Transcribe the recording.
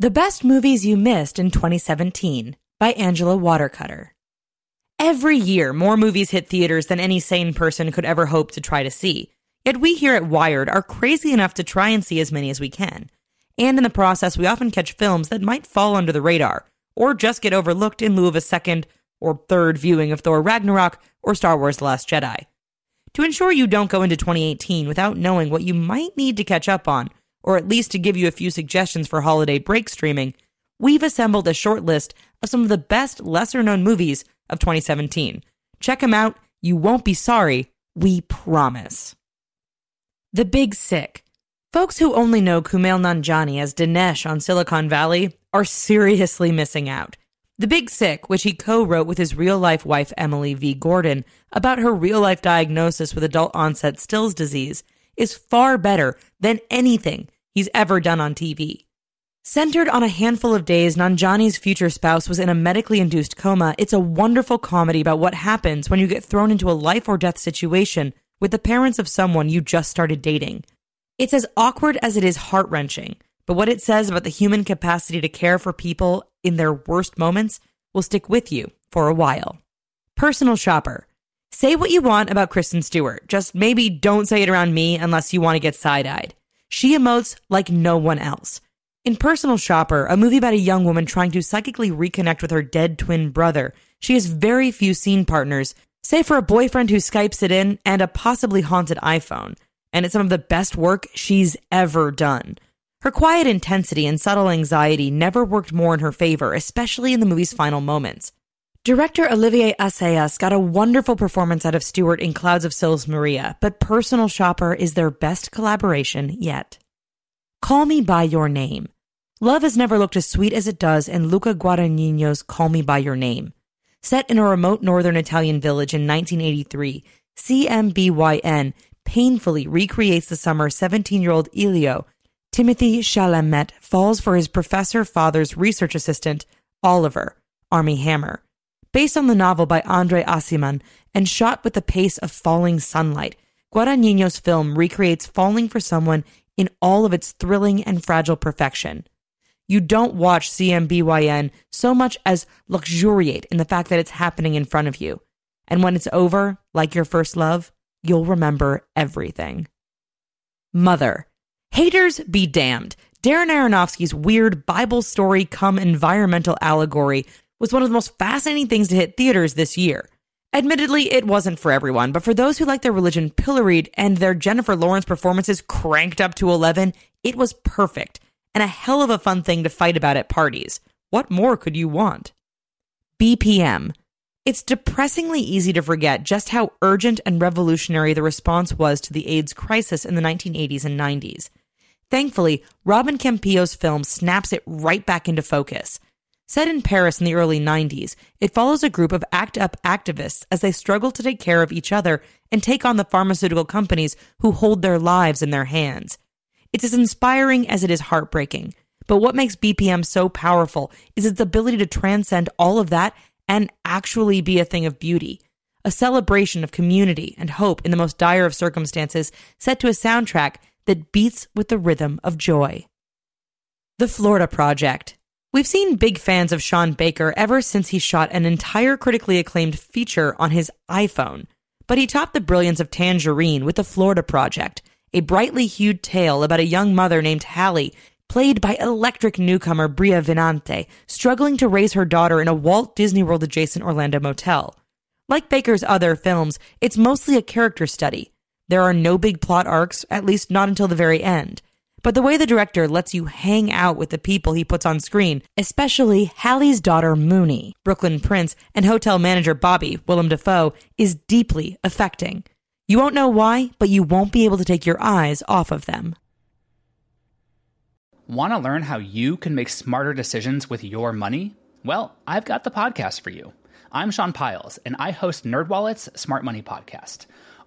The Best Movies You Missed in 2017 by Angela Watercutter. Every year, more movies hit theaters than any sane person could ever hope to try to see. Yet we here at Wired are crazy enough to try and see as many as we can. And in the process, we often catch films that might fall under the radar, or just get overlooked in lieu of a second or third viewing of Thor Ragnarok or Star Wars The Last Jedi. To ensure you don't go into 2018 without knowing what you might need to catch up on, or at least to give you a few suggestions for holiday break streaming, we've assembled a short list of some of the best lesser known movies of 2017. Check them out. You won't be sorry. We promise. The Big Sick. Folks who only know Kumail Nanjiani as Dinesh on Silicon Valley are seriously missing out. The Big Sick, which he co wrote with his real life wife Emily V. Gordon about her real life diagnosis with adult onset Still's disease, is far better than anything he's ever done on TV. Centered on a handful of days, Nanjiani's future spouse was in a medically induced coma. It's a wonderful comedy about what happens when you get thrown into a life or death situation with the parents of someone you just started dating. It's as awkward as it is heart wrenching, but what it says about the human capacity to care for people in their worst moments will stick with you for a while. Personal shopper. Say what you want about Kristen Stewart, just maybe don't say it around me unless you want to get side eyed. She emotes like no one else. In Personal Shopper, a movie about a young woman trying to psychically reconnect with her dead twin brother, she has very few scene partners, save for a boyfriend who Skypes it in and a possibly haunted iPhone. And it's some of the best work she's ever done. Her quiet intensity and subtle anxiety never worked more in her favor, especially in the movie's final moments. Director Olivier Assayas got a wonderful performance out of Stewart in Clouds of Sils Maria, but Personal Shopper is their best collaboration yet. Call Me By Your Name. Love has never looked as sweet as it does in Luca Guadagnino's Call Me By Your Name. Set in a remote northern Italian village in 1983, CMBYN painfully recreates the summer 17 year old Elio, Timothée Chalamet, falls for his professor father's research assistant, Oliver, Armie Hammer based on the novel by Andre Aciman and shot with the pace of falling sunlight. Guadagnino's film recreates falling for someone in all of its thrilling and fragile perfection. You don't watch CMBYN so much as luxuriate in the fact that it's happening in front of you. And when it's over, like your first love, you'll remember everything. Mother. Haters be damned. Darren Aronofsky's weird Bible story come environmental allegory was one of the most fascinating things to hit theaters this year. Admittedly, it wasn't for everyone, but for those who like their religion pilloried and their Jennifer Lawrence performances cranked up to 11, it was perfect and a hell of a fun thing to fight about at parties. What more could you want? BPM. It's depressingly easy to forget just how urgent and revolutionary the response was to the AIDS crisis in the 1980s and 90s. Thankfully, Robin Campillo's film snaps it right back into focus. Set in Paris in the early 90s, it follows a group of ACT UP activists as they struggle to take care of each other and take on the pharmaceutical companies who hold their lives in their hands. It's as inspiring as it is heartbreaking. But what makes BPM so powerful is its ability to transcend all of that and actually be a thing of beauty. A celebration of community and hope in the most dire of circumstances, set to a soundtrack that beats with the rhythm of joy. The Florida Project. We've seen big fans of Sean Baker ever since he shot an entire critically acclaimed feature on his iPhone. But he topped the brilliance of Tangerine with The Florida Project, a brightly hued tale about a young mother named Hallie, played by electric newcomer Bria Vinaite, struggling to raise her daughter in a Walt Disney World adjacent Orlando motel. Like Baker's other films, it's mostly a character study. There are no big plot arcs, at least not until the very end. But the way the director lets you hang out with the people he puts on screen, especially Hallie's daughter Moonee, Brooklyn Prince, and hotel manager Bobby, Willem Dafoe, is deeply affecting. You won't know why, but you won't be able to take your eyes off of them. Want to learn how you can make smarter decisions with your money? Well, I've got the podcast for you. I'm Sean Pyles, and I host NerdWallet's Smart Money Podcast.